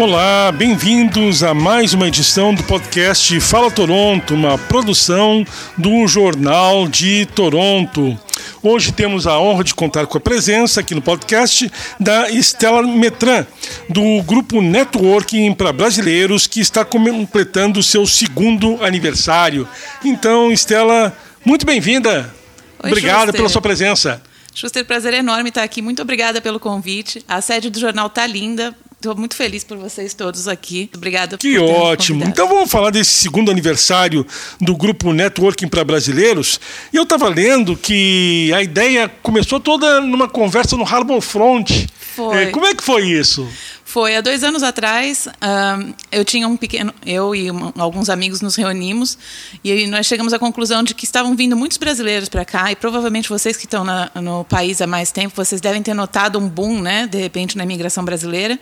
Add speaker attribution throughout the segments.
Speaker 1: Olá, bem-vindos a mais uma edição do podcast Fala Toronto, uma produção do Jornal de Toronto. Hoje temos a honra de contar com a presença aqui no podcast da Estela Metran, do grupo Networking para Brasileiros, que está completando seu segundo aniversário. Então, Estela, muito bem-vinda. Obrigado Schuster. pela sua presença.
Speaker 2: Schuster, prazer enorme estar aqui. Muito obrigada pelo convite. A sede do jornal está linda. Estou muito feliz por vocês todos aqui. Obrigada
Speaker 1: que por Que ótimo. Então vamos falar desse segundo aniversário do grupo Networking para Brasileiros. E eu estava lendo que a ideia começou toda numa conversa no Harbour Front.
Speaker 2: Foi.
Speaker 1: É, como é que foi isso?
Speaker 2: Foi há dois anos atrás. Um, eu tinha um pequeno, eu e alguns amigos nos reunimos e nós chegamos à conclusão de que estavam vindo muitos brasileiros para cá e provavelmente vocês que estão na, no país há mais tempo, vocês devem ter notado um boom, né, de repente na imigração brasileira.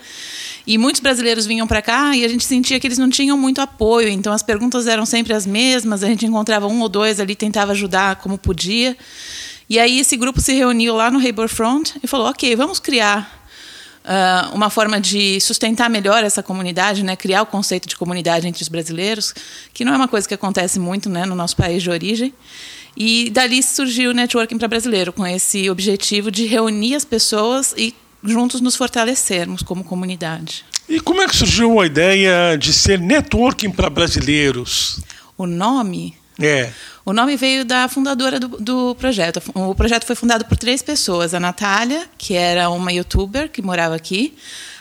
Speaker 2: E muitos brasileiros vinham para cá e a gente sentia que eles não tinham muito apoio. Então as perguntas eram sempre as mesmas. A gente encontrava um ou dois ali, tentava ajudar como podia. E aí esse grupo se reuniu lá no Labour Front e falou: ok, vamos criar uh, uma forma de sustentar melhor essa comunidade, né, criar o conceito de comunidade entre os brasileiros, que não é uma coisa que acontece muito né, no nosso país de origem. E dali surgiu o Networking para Brasileiro, com esse objetivo de reunir as pessoas e juntos nos fortalecermos como comunidade.
Speaker 1: E como é que surgiu a ideia de ser Networking para Brasileiros?
Speaker 2: O nome?
Speaker 1: É.
Speaker 2: O nome veio da fundadora do, do, projeto. O projeto foi fundado por três pessoas: a Natália, que era uma youtuber que morava aqui,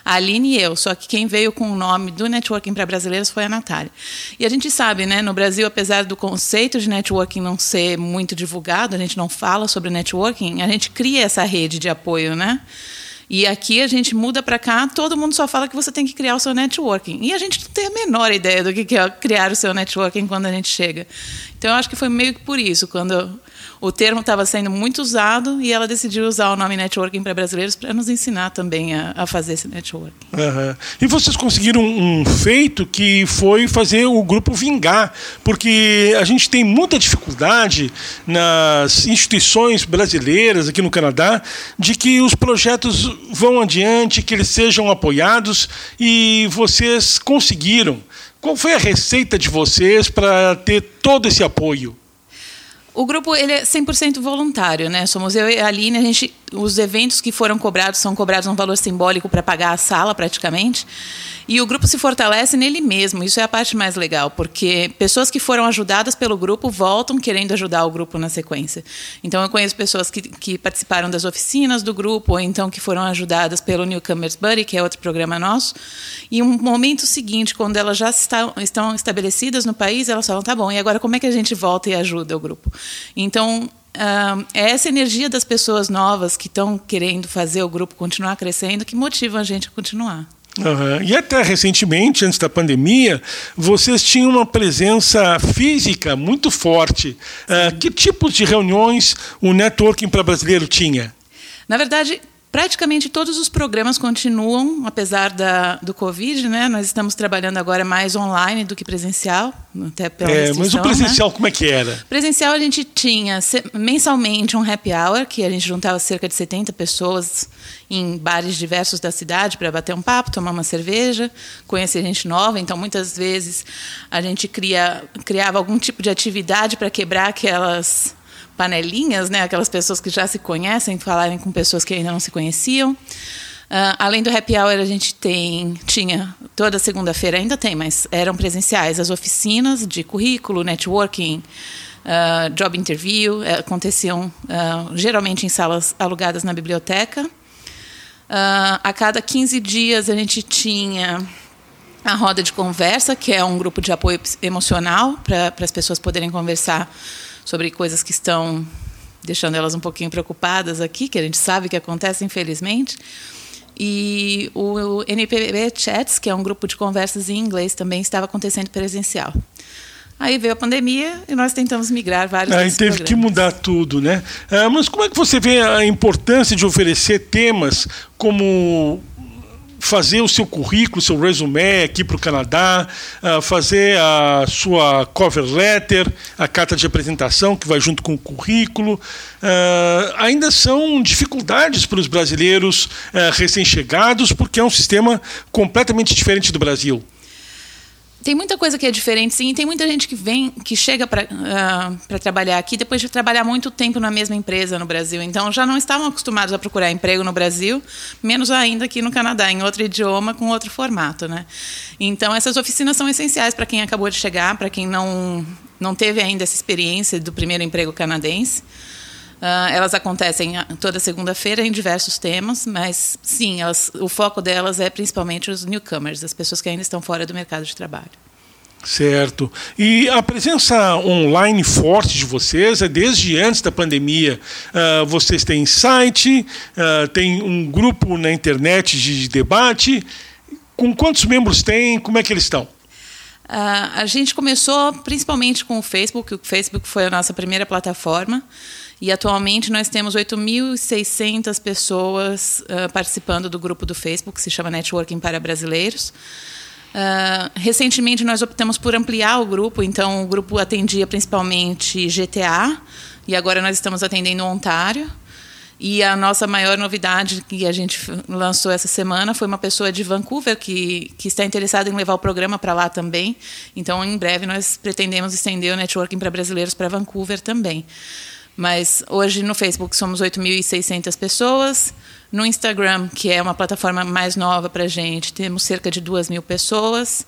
Speaker 2: a Aline e eu. Só que quem veio com o nome do networking para brasileiros foi a Natália. E a gente sabe, né, no Brasil, apesar do conceito de networking não ser muito divulgado, a gente não fala sobre networking, a gente cria essa rede de apoio, né? E aqui a gente muda para cá, todo mundo só fala que você tem que criar o seu networking. E a gente não tem a menor ideia do que é criar o seu networking quando a gente chega. Então eu acho que foi meio que por isso, quando o termo estava sendo muito usado e ela decidiu usar o nome networking para brasileiros para nos ensinar também a, a fazer esse networking.
Speaker 1: Uhum. E vocês conseguiram um feito que foi fazer o grupo vingar, porque a gente tem muita dificuldade nas instituições brasileiras aqui no Canadá de que os projetos vão adiante, que eles sejam apoiados e vocês conseguiram. Qual foi a receita de vocês para ter todo esse apoio?
Speaker 2: O grupo ele é 100% voluntário, né? Somos eu e a Aline, a gente, os eventos que foram cobrados são cobrados um valor simbólico para pagar a sala, praticamente. E o grupo se fortalece nele mesmo. Isso é a parte mais legal, porque pessoas que foram ajudadas pelo grupo voltam querendo ajudar o grupo na sequência. Então, eu conheço pessoas que, que participaram das oficinas do grupo, ou então que foram ajudadas pelo Newcomers Buddy, que é outro programa nosso. E um momento seguinte, quando elas já está, estão estabelecidas no país, elas falam: tá bom, e agora como é que a gente volta e ajuda o grupo? Então, é essa energia das pessoas novas que estão querendo fazer o grupo continuar crescendo que motiva a gente a continuar.
Speaker 1: Uhum. E até recentemente, antes da pandemia, vocês tinham uma presença física muito forte. Uh, que tipos de reuniões o Networking para Brasileiro tinha?
Speaker 2: Na verdade, Praticamente todos os programas continuam, apesar da, do Covid, né? Nós estamos trabalhando agora mais online do que presencial, até pela
Speaker 1: é, Mas o presencial né? como é que era?
Speaker 2: Presencial a gente tinha mensalmente um happy hour, que a gente juntava cerca de 70 pessoas em bares diversos da cidade para bater um papo, tomar uma cerveja, conhecer gente nova. Então, muitas vezes a gente cria, criava algum tipo de atividade para quebrar aquelas panelinhas, né? Aquelas pessoas que já se conhecem, falarem com pessoas que ainda não se conheciam. Uh, além do happy hour, a gente tem, tinha toda segunda-feira, ainda tem, mas eram presenciais as oficinas de currículo, networking, uh, job interview, uh, aconteciam geralmente em salas alugadas na biblioteca. a cada 15 dias a gente tinha a roda de conversa, que é um grupo de apoio emocional para as pessoas poderem conversar sobre coisas que estão deixando elas um pouquinho preocupadas aqui, que a gente sabe que acontece, infelizmente. E o NPB Chats, que é um grupo de conversas em inglês, também estava acontecendo presencial. Aí veio a pandemia e nós tentamos migrar vários
Speaker 1: Aí teve
Speaker 2: programas.
Speaker 1: que mudar tudo, né? Ah, mas como é que você vê a importância de oferecer temas como fazer o seu currículo, seu resumé aqui para o Canadá, uh, fazer a sua cover letter, a carta de apresentação que vai junto com o currículo. Uh, ainda são dificuldades para os brasileiros uh, recém-chegados, porque é um sistema completamente diferente do Brasil
Speaker 2: tem muita coisa que é diferente, sim. E tem muita gente que vem, que chega para uh, trabalhar aqui depois de trabalhar muito tempo na mesma empresa no Brasil. Então, já não estavam acostumados a procurar emprego no Brasil, menos ainda aqui no Canadá, em outro idioma, com outro formato, né? Então, essas oficinas são essenciais para quem acabou de chegar, para quem não, não teve ainda essa experiência do primeiro emprego canadense. Uh, elas acontecem toda segunda-feira em diversos temas, mas sim, elas, o foco delas é principalmente os newcomers, as pessoas que ainda estão fora do mercado de trabalho.
Speaker 1: Certo. E a presença online forte de vocês é desde antes da pandemia. Uh, vocês têm site, uh, tem um grupo na internet de debate. Com quantos membros tem? Como é que eles estão?
Speaker 2: Uh, a gente começou principalmente com o Facebook. O Facebook foi a nossa primeira plataforma. E atualmente nós temos 8.600 pessoas uh, participando do grupo do Facebook, que se chama Networking para Brasileiros. Uh, recentemente nós optamos por ampliar o grupo, então o grupo atendia principalmente GTA, e agora nós estamos atendendo Ontário. E a nossa maior novidade que a gente lançou essa semana foi uma pessoa de Vancouver que, que está interessada em levar o programa para lá também. Então, em breve, nós pretendemos estender o networking para brasileiros para Vancouver também. Mas hoje no Facebook somos 8.600 pessoas. No Instagram, que é uma plataforma mais nova para a gente, temos cerca de 2 mil pessoas.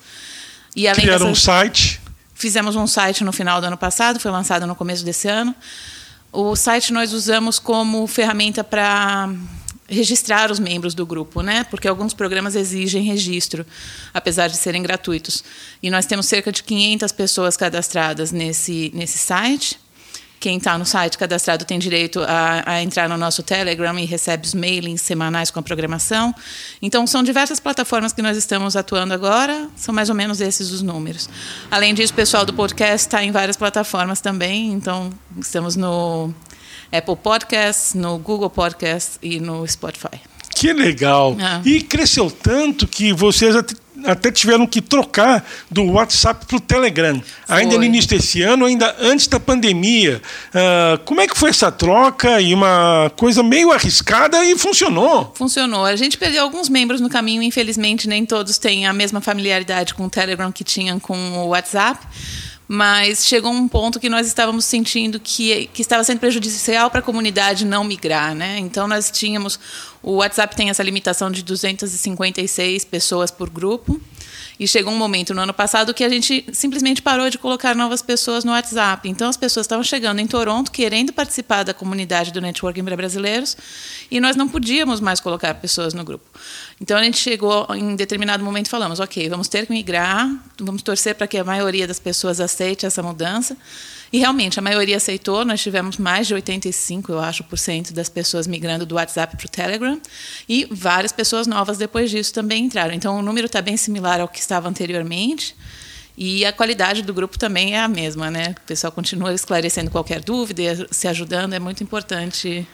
Speaker 1: E além Criaram dessas, um site?
Speaker 2: Fizemos um site no final do ano passado, foi lançado no começo desse ano. O site nós usamos como ferramenta para registrar os membros do grupo, né? Porque alguns programas exigem registro, apesar de serem gratuitos. E nós temos cerca de 500 pessoas cadastradas nesse nesse site. Quem está no site cadastrado tem direito a, a, entrar no nosso Telegram e recebe os mailings semanais com a programação. Então, são diversas plataformas que nós estamos atuando agora, são mais ou menos esses os números. Além disso, o pessoal do podcast está em várias plataformas também, então estamos no Apple Podcasts, no Google Podcasts e no Spotify.
Speaker 1: Que legal! Ah. E cresceu tanto que vocês até tiveram que trocar do WhatsApp para o Telegram. Foi. Ainda no início desse ano, ainda antes da pandemia. Uh, como é que foi essa troca? E uma coisa meio arriscada e funcionou.
Speaker 2: Funcionou. A gente perdeu alguns membros no caminho, infelizmente nem todos têm a mesma familiaridade com o Telegram que tinham com o WhatsApp mas chegou um ponto que nós estávamos sentindo que, que estava sendo prejudicial para a comunidade não migrar. Né? Então, nós tínhamos. O WhatsApp tem essa limitação de 256 pessoas por grupo. E chegou um momento no ano passado que a gente simplesmente parou de colocar novas pessoas no WhatsApp. Então as pessoas estavam chegando em Toronto querendo participar da comunidade do networking para brasileiros e nós não podíamos mais colocar pessoas no grupo. Então a gente chegou em determinado momento e falamos, ok, vamos ter que migrar, vamos torcer para que a maioria das pessoas aceite essa mudança. E realmente a maioria aceitou, nós tivemos mais de 85, eu acho, por cento das pessoas migrando do WhatsApp para o Telegram e várias pessoas novas depois disso também entraram. Então o número está bem similar ao que estava anteriormente. E a qualidade do grupo também é a mesma, né? O pessoal continua esclarecendo qualquer dúvida, se ajudando, é muito importante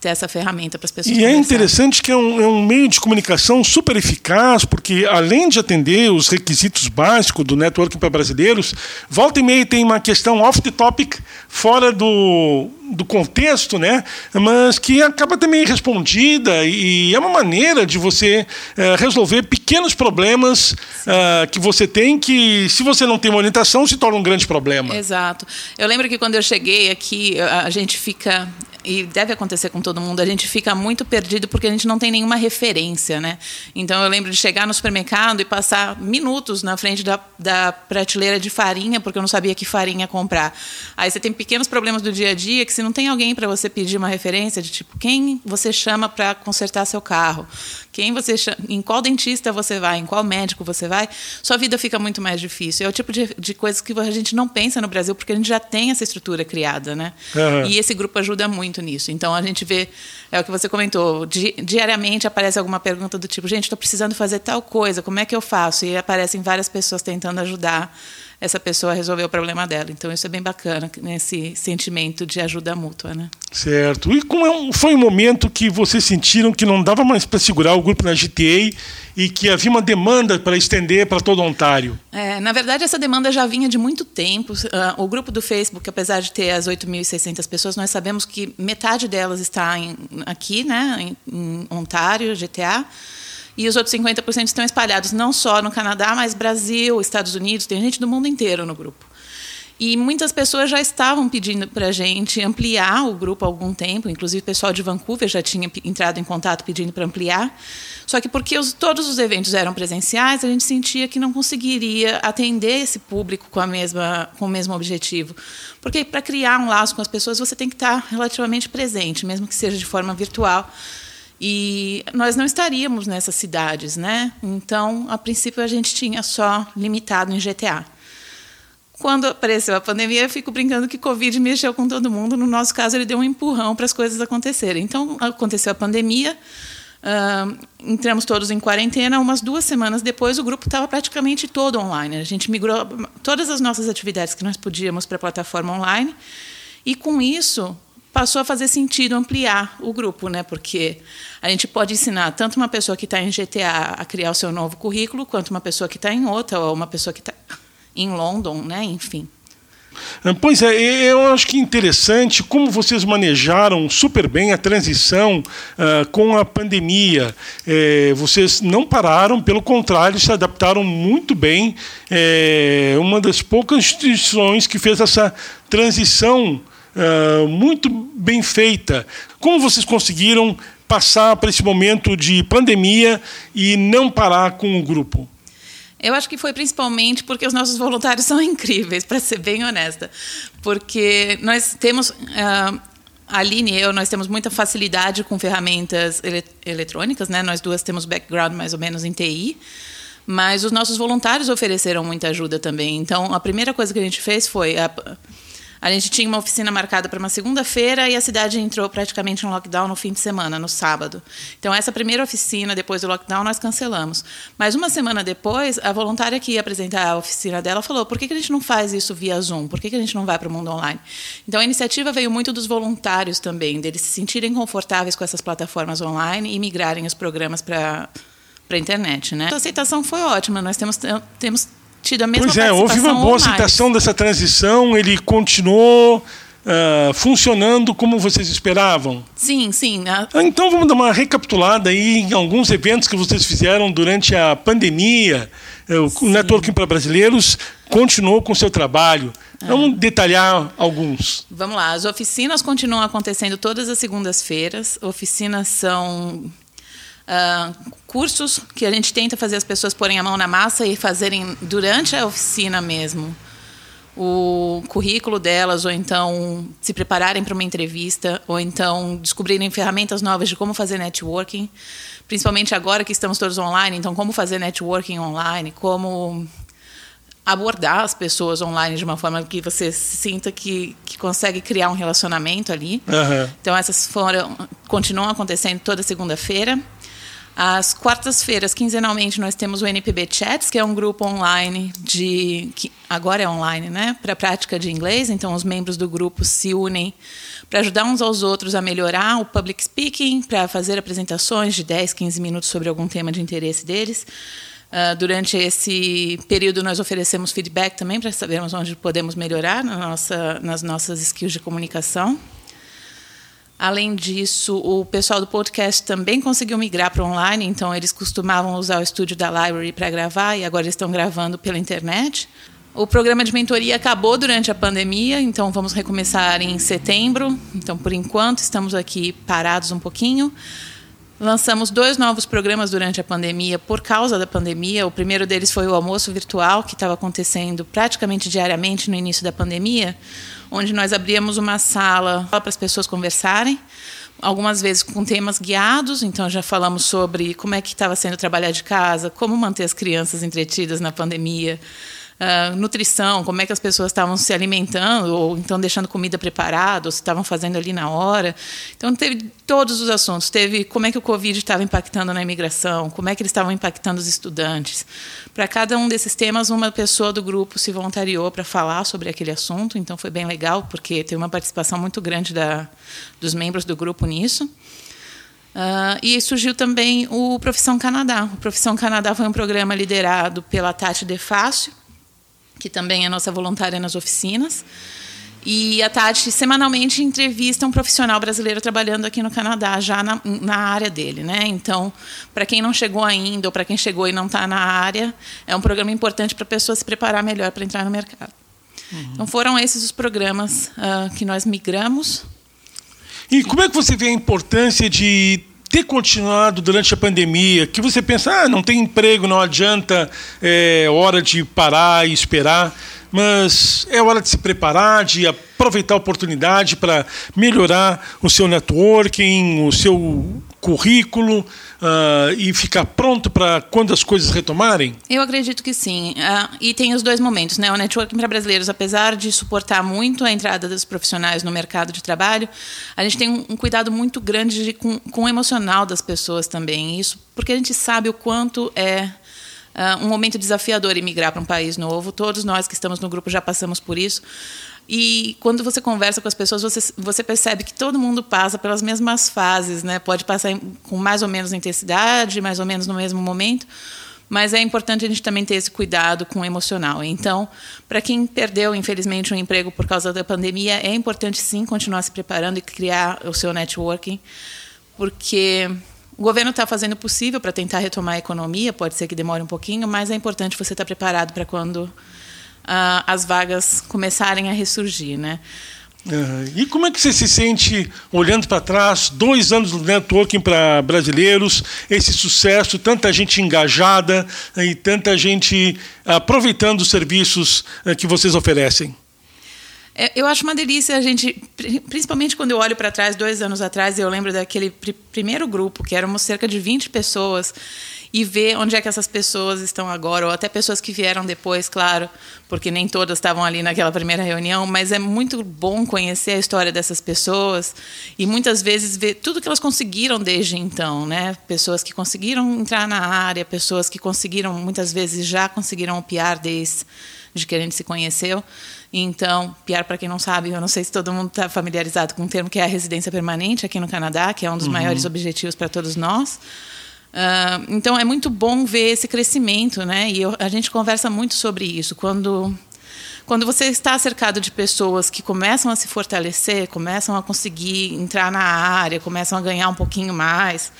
Speaker 2: ter essa ferramenta para as pessoas.
Speaker 1: E é interessante que é um, é um, meio de comunicação super eficaz, porque além de atender os requisitos básicos do networking para brasileiros, volta e meia tem uma questão off the topic, fora do, do contexto, né? mas que acaba também respondida e é uma maneira de você é, resolver pequenos problemas uh, que você tem que, se você não tem uma orientação, se torna um grande problema.
Speaker 2: Exato. Eu lembro que quando eu cheguei aqui, a gente fica e deve acontecer com todo mundo, a gente fica muito perdido porque a gente não tem nenhuma referência, né? Então eu lembro de chegar no supermercado e passar minutos na frente da, da prateleira de farinha porque eu não sabia que farinha comprar. Aí você tem pequenos problemas do dia a dia que se não tem alguém para você pedir uma referência de tipo quem você chama para consertar seu carro, quem você chama, em qual dentista você vai, em qual médico você vai, sua vida fica muito mais difícil. É o tipo de, de coisa que a gente não pensa no Brasil porque a gente já tem essa estrutura criada, né? Uhum. E esse grupo ajuda muito muito nisso. Então a gente vê, é o que você comentou, di diariamente aparece alguma pergunta do tipo, gente, estou precisando fazer tal coisa, como é que eu faço? E aparecem várias pessoas tentando ajudar essa pessoa resolver o problema dela. Então isso é bem bacana, nesse sentimento de ajuda mútua, né?
Speaker 1: Certo. E como é foi um momento que vocês sentiram que não dava mais para segurar o grupo na GTA e que havia uma demanda para estender para todo Ontário?
Speaker 2: É, na verdade, essa demanda já vinha de muito tempo. Uh, o grupo do Facebook, apesar de ter as 8.600 pessoas, nós sabemos que metade delas está em, aqui, né, em Ontário, GTA. E os outros 50% estão espalhados não só no Canadá, mas Brasil, Estados Unidos, tem gente do mundo inteiro no grupo. E muitas pessoas já estavam pedindo para a gente ampliar o grupo há algum tempo, inclusive o pessoal de Vancouver já tinha entrado em contato pedindo para ampliar. Só que porque os, todos os eventos eram presenciais, a gente sentia que não conseguiria atender esse público com, a mesma, com o mesmo objetivo. Porque para criar um laço com as pessoas, você tem que estar relativamente presente, mesmo que seja de forma virtual. E nós não estaríamos nessas cidades, né? Então, a princípio, a gente tinha só limitado em GTA. Quando apareceu a pandemia, eu fico brincando que Covid mexeu com todo mundo. No nosso caso, ele deu um empurrão para as coisas acontecerem. Então, aconteceu a pandemia, uh, entramos todos em quarentena. Umas duas semanas depois, o grupo estava praticamente todo online. A gente migrou todas as nossas atividades que nós podíamos para a plataforma online. E com isso, passou a fazer sentido ampliar o grupo, né? Porque a gente pode ensinar tanto uma pessoa que está em GTA a criar o seu novo currículo, quanto uma pessoa que está em outra, ou uma pessoa que está em London, né? Enfim.
Speaker 1: Pois é, eu acho que interessante como vocês manejaram super bem a transição uh, com a pandemia. É, vocês não pararam, pelo contrário, se adaptaram muito bem. É uma das poucas instituições que fez essa transição uh, muito bem feita. Como vocês conseguiram passar para esse momento de pandemia e não parar com o grupo?
Speaker 2: Eu acho que foi principalmente porque os nossos voluntários são incríveis, para ser bem honesta. Porque nós temos. Uh, a Aline e eu, nós temos muita facilidade com ferramentas ele eletrônicas, né? Nós duas temos background mais ou menos em TI. Mas os nossos voluntários ofereceram muita ajuda também. Então, a primeira coisa que a gente fez foi. A, a gente tinha uma oficina marcada para uma segunda-feira e a cidade entrou praticamente em lockdown no fim de semana, no sábado. Então, essa primeira oficina, depois do lockdown, nós cancelamos. Mas uma semana depois, a voluntária que ia apresentar a oficina dela falou: por que, que a gente não faz isso via Zoom? Por que, que a gente não vai para o mundo online? Então, a iniciativa veio muito dos voluntários também, deles se sentirem confortáveis com essas plataformas online e migrarem os programas para para a internet, né? A aceitação foi ótima. Nós temos, temos tido a mesma
Speaker 1: Pois é, houve uma boa aceitação dessa transição, ele continuou uh, funcionando como vocês esperavam?
Speaker 2: Sim, sim.
Speaker 1: Ah, então vamos dar uma recapitulada aí em alguns eventos que vocês fizeram durante a pandemia. O sim. Networking para Brasileiros continuou com o seu trabalho. É. Vamos detalhar alguns.
Speaker 2: Vamos lá. As oficinas continuam acontecendo todas as segundas-feiras. Oficinas são Uh, cursos que a gente tenta fazer as pessoas porem a mão na massa e fazerem durante a oficina mesmo o currículo delas, ou então se prepararem para uma entrevista, ou então descobrirem ferramentas novas de como fazer networking, principalmente agora que estamos todos online. Então, como fazer networking online, como abordar as pessoas online de uma forma que você sinta que, que consegue criar um relacionamento ali. Uhum. Então, essas foram continuam acontecendo toda segunda-feira. Às quartas-feiras, quinzenalmente, nós temos o NPB Chats, que é um grupo online de. que agora é online, né? Para prática de inglês. Então, os membros do grupo se unem para ajudar uns aos outros a melhorar o public speaking, para fazer apresentações de 10, 15 minutos sobre algum tema de interesse deles. Uh, durante esse período, nós oferecemos feedback também para sabermos onde podemos melhorar na nossa, nas nossas skills de comunicação. Além disso, o pessoal do podcast também conseguiu migrar para online, então eles costumavam usar o estúdio da Library para gravar e agora estão gravando pela internet. O programa de mentoria acabou durante a pandemia, então vamos recomeçar em setembro. Então, por enquanto, estamos aqui parados um pouquinho. Lançamos dois novos programas durante a pandemia, por causa da pandemia. O primeiro deles foi o almoço virtual, que estava acontecendo praticamente diariamente no início da pandemia, onde nós abríamos uma sala para as pessoas conversarem, algumas vezes com temas guiados. Então, já falamos sobre como é que estava sendo trabalhar de casa, como manter as crianças entretidas na pandemia. Uh, nutrição, como é que as pessoas estavam se alimentando, ou então deixando comida preparada, ou se estavam fazendo ali na hora. Então, teve todos os assuntos. Teve como é que o Covid estava impactando na imigração, como é que eles estavam impactando os estudantes. Para cada um desses temas, uma pessoa do grupo se voluntariou para falar sobre aquele assunto, então foi bem legal, porque teve uma participação muito grande da, dos membros do grupo nisso. Uh, e surgiu também o Profissão Canadá. O Profissão Canadá foi um programa liderado pela Tati De Fácil, que também é nossa voluntária nas oficinas. E a Tati semanalmente entrevista um profissional brasileiro trabalhando aqui no Canadá, já na, na área dele. Né? Então, para quem não chegou ainda, ou para quem chegou e não está na área, é um programa importante para a pessoa se preparar melhor para entrar no mercado. Uhum. Então, foram esses os programas uh, que nós migramos.
Speaker 1: E como é que você vê a importância de ter continuado durante a pandemia, que você pensa, ah, não tem emprego, não adianta, é hora de parar e esperar, mas é hora de se preparar, de aproveitar a oportunidade para melhorar o seu networking, o seu currículo uh, e ficar pronto para quando as coisas retomarem?
Speaker 2: Eu acredito que sim. Uh, e tem os dois momentos. Né? O networking para brasileiros, apesar de suportar muito a entrada dos profissionais no mercado de trabalho, a gente tem um, cuidado muito grande de, com, com o emocional das pessoas também. Isso porque a gente sabe o quanto é uh, um momento desafiador emigrar para um país novo. Todos nós que estamos no grupo já passamos por isso. E quando você conversa com as pessoas, você, você percebe que todo mundo passa pelas mesmas fases, né? Pode passar com mais ou menos intensidade, mais ou menos no mesmo momento, mas é importante a gente também ter esse cuidado com o emocional. Então, para quem perdeu, infelizmente, um emprego por causa da pandemia, é importante sim continuar se preparando e criar o seu networking, porque o governo está fazendo o possível para tentar retomar a economia, pode ser que demore um pouquinho, mas é importante você estar tá preparado para quando uh, as vagas começarem a ressurgir, né?
Speaker 1: Uhum. E como é que você se sente olhando para trás, dois anos do networking para brasileiros, esse sucesso, tanta gente engajada e tanta gente aproveitando os serviços eh, que vocês oferecem?
Speaker 2: É, eu acho uma delícia a gente, principalmente quando eu olho para trás, dois anos atrás, eu lembro daquele pr primeiro grupo, que éramos cerca de 20 pessoas, e ver onde é que essas pessoas estão agora, ou até pessoas que vieram depois, claro, porque nem todas estavam ali naquela primeira reunião, mas é muito bom conhecer a história dessas pessoas e muitas vezes ver tudo que elas conseguiram desde então, né? Pessoas que conseguiram entrar na área, pessoas que conseguiram, muitas vezes já conseguiram o PR desde de que a gente se conheceu. Então, PR, para quem não sabe, eu não sei se todo mundo está familiarizado com o termo que é a residência permanente aqui no Canadá, que é um dos uhum. maiores objetivos para todos nós. Uh, então é muito bom ver esse crescimento, né? E eu, a gente conversa muito sobre isso. Quando, quando você está cercado de pessoas que começam a se fortalecer, começam a conseguir entrar na área, começam a ganhar um pouquinho mais,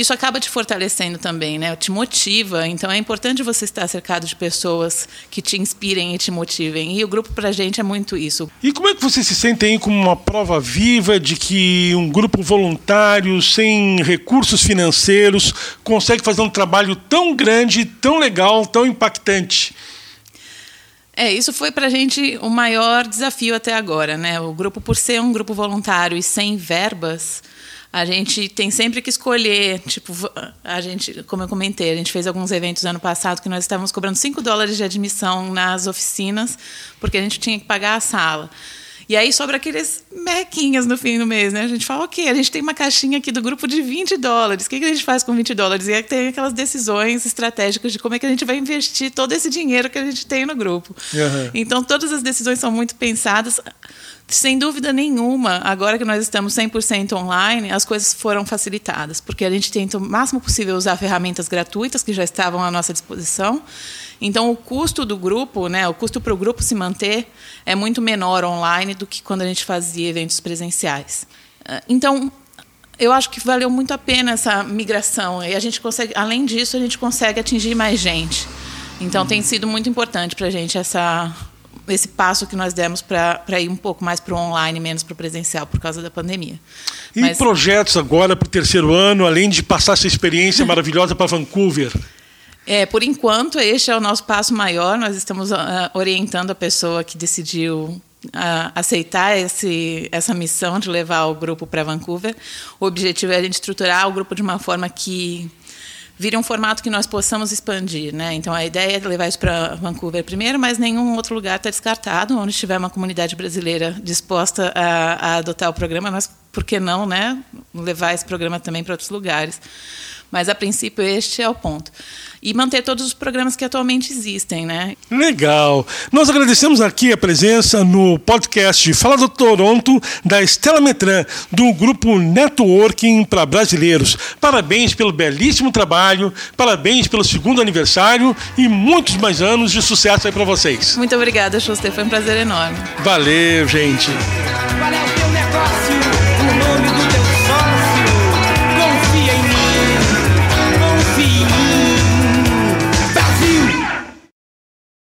Speaker 2: isso acaba te fortalecendo também, né? Te motiva. Então é importante você estar cercado de pessoas que te inspirem e te motivem. E o grupo para a gente é muito isso.
Speaker 1: E como é que você se sente aí como uma prova viva de que um grupo voluntário, sem recursos financeiros, consegue fazer um trabalho tão grande, tão legal, tão impactante?
Speaker 2: É, isso foi para a gente o maior desafio até agora, né? O grupo, por ser um grupo voluntário e sem verbas, a gente tem sempre que escolher, tipo, a gente, como eu comentei, a gente fez alguns eventos ano passado que nós estávamos cobrando 5 dólares de admissão nas oficinas, porque a gente tinha que pagar a sala. E aí sobra aqueles mequinhas no fim do mês, né? A gente fala, ok, a gente tem uma caixinha aqui do grupo de 20 dólares. O que, a gente faz com 20 dólares? E aí tem aquelas decisões estratégicas de como é que a gente vai investir todo esse dinheiro que a gente tem no grupo. Uhum. Então, todas as decisões são muito pensadas. Sem dúvida nenhuma, agora que nós estamos 100% online, as coisas foram facilitadas, porque a gente tenta o máximo possível usar ferramentas gratuitas que já estavam à nossa disposição. Então, o custo do grupo, né, o custo para o grupo se manter é muito menor online do que quando a gente fazia eventos presenciais. Ah, então, eu acho que valeu muito a pena essa migração e a gente consegue, além disso, a gente consegue atingir mais gente. Então, tem sido muito importante para a gente essa esse passo que nós demos para ir um pouco mais para o online, menos para o presencial, por causa da pandemia.
Speaker 1: E Mas... projetos agora para o terceiro ano, além de passar essa experiência maravilhosa para Vancouver?
Speaker 2: É, por enquanto, este é o nosso passo maior. Nós estamos uh, orientando a pessoa que decidiu uh, aceitar esse, essa missão de levar o grupo para Vancouver. O objetivo é a gente estruturar o grupo de uma forma que vire um formato que nós possamos expandir. Né? Então, a ideia é levar isso para Vancouver primeiro, mas nenhum outro lugar está descartado. Onde tiver uma comunidade brasileira disposta a, a adotar o programa, mas por que não né? levar esse programa também para outros lugares? Mas, a princípio, este é o ponto. E manter todos os programas que atualmente existem, né?
Speaker 1: Legal. Nós agradecemos aqui a presença no podcast Fala do Toronto, da Estela Metran, do grupo Networking para Brasileiros. Parabéns pelo belíssimo trabalho, parabéns pelo segundo aniversário e muitos mais anos de sucesso aí para vocês.
Speaker 2: Muito obrigada, Schuster. Foi um prazer enorme.
Speaker 1: Valeu, gente. Valeu.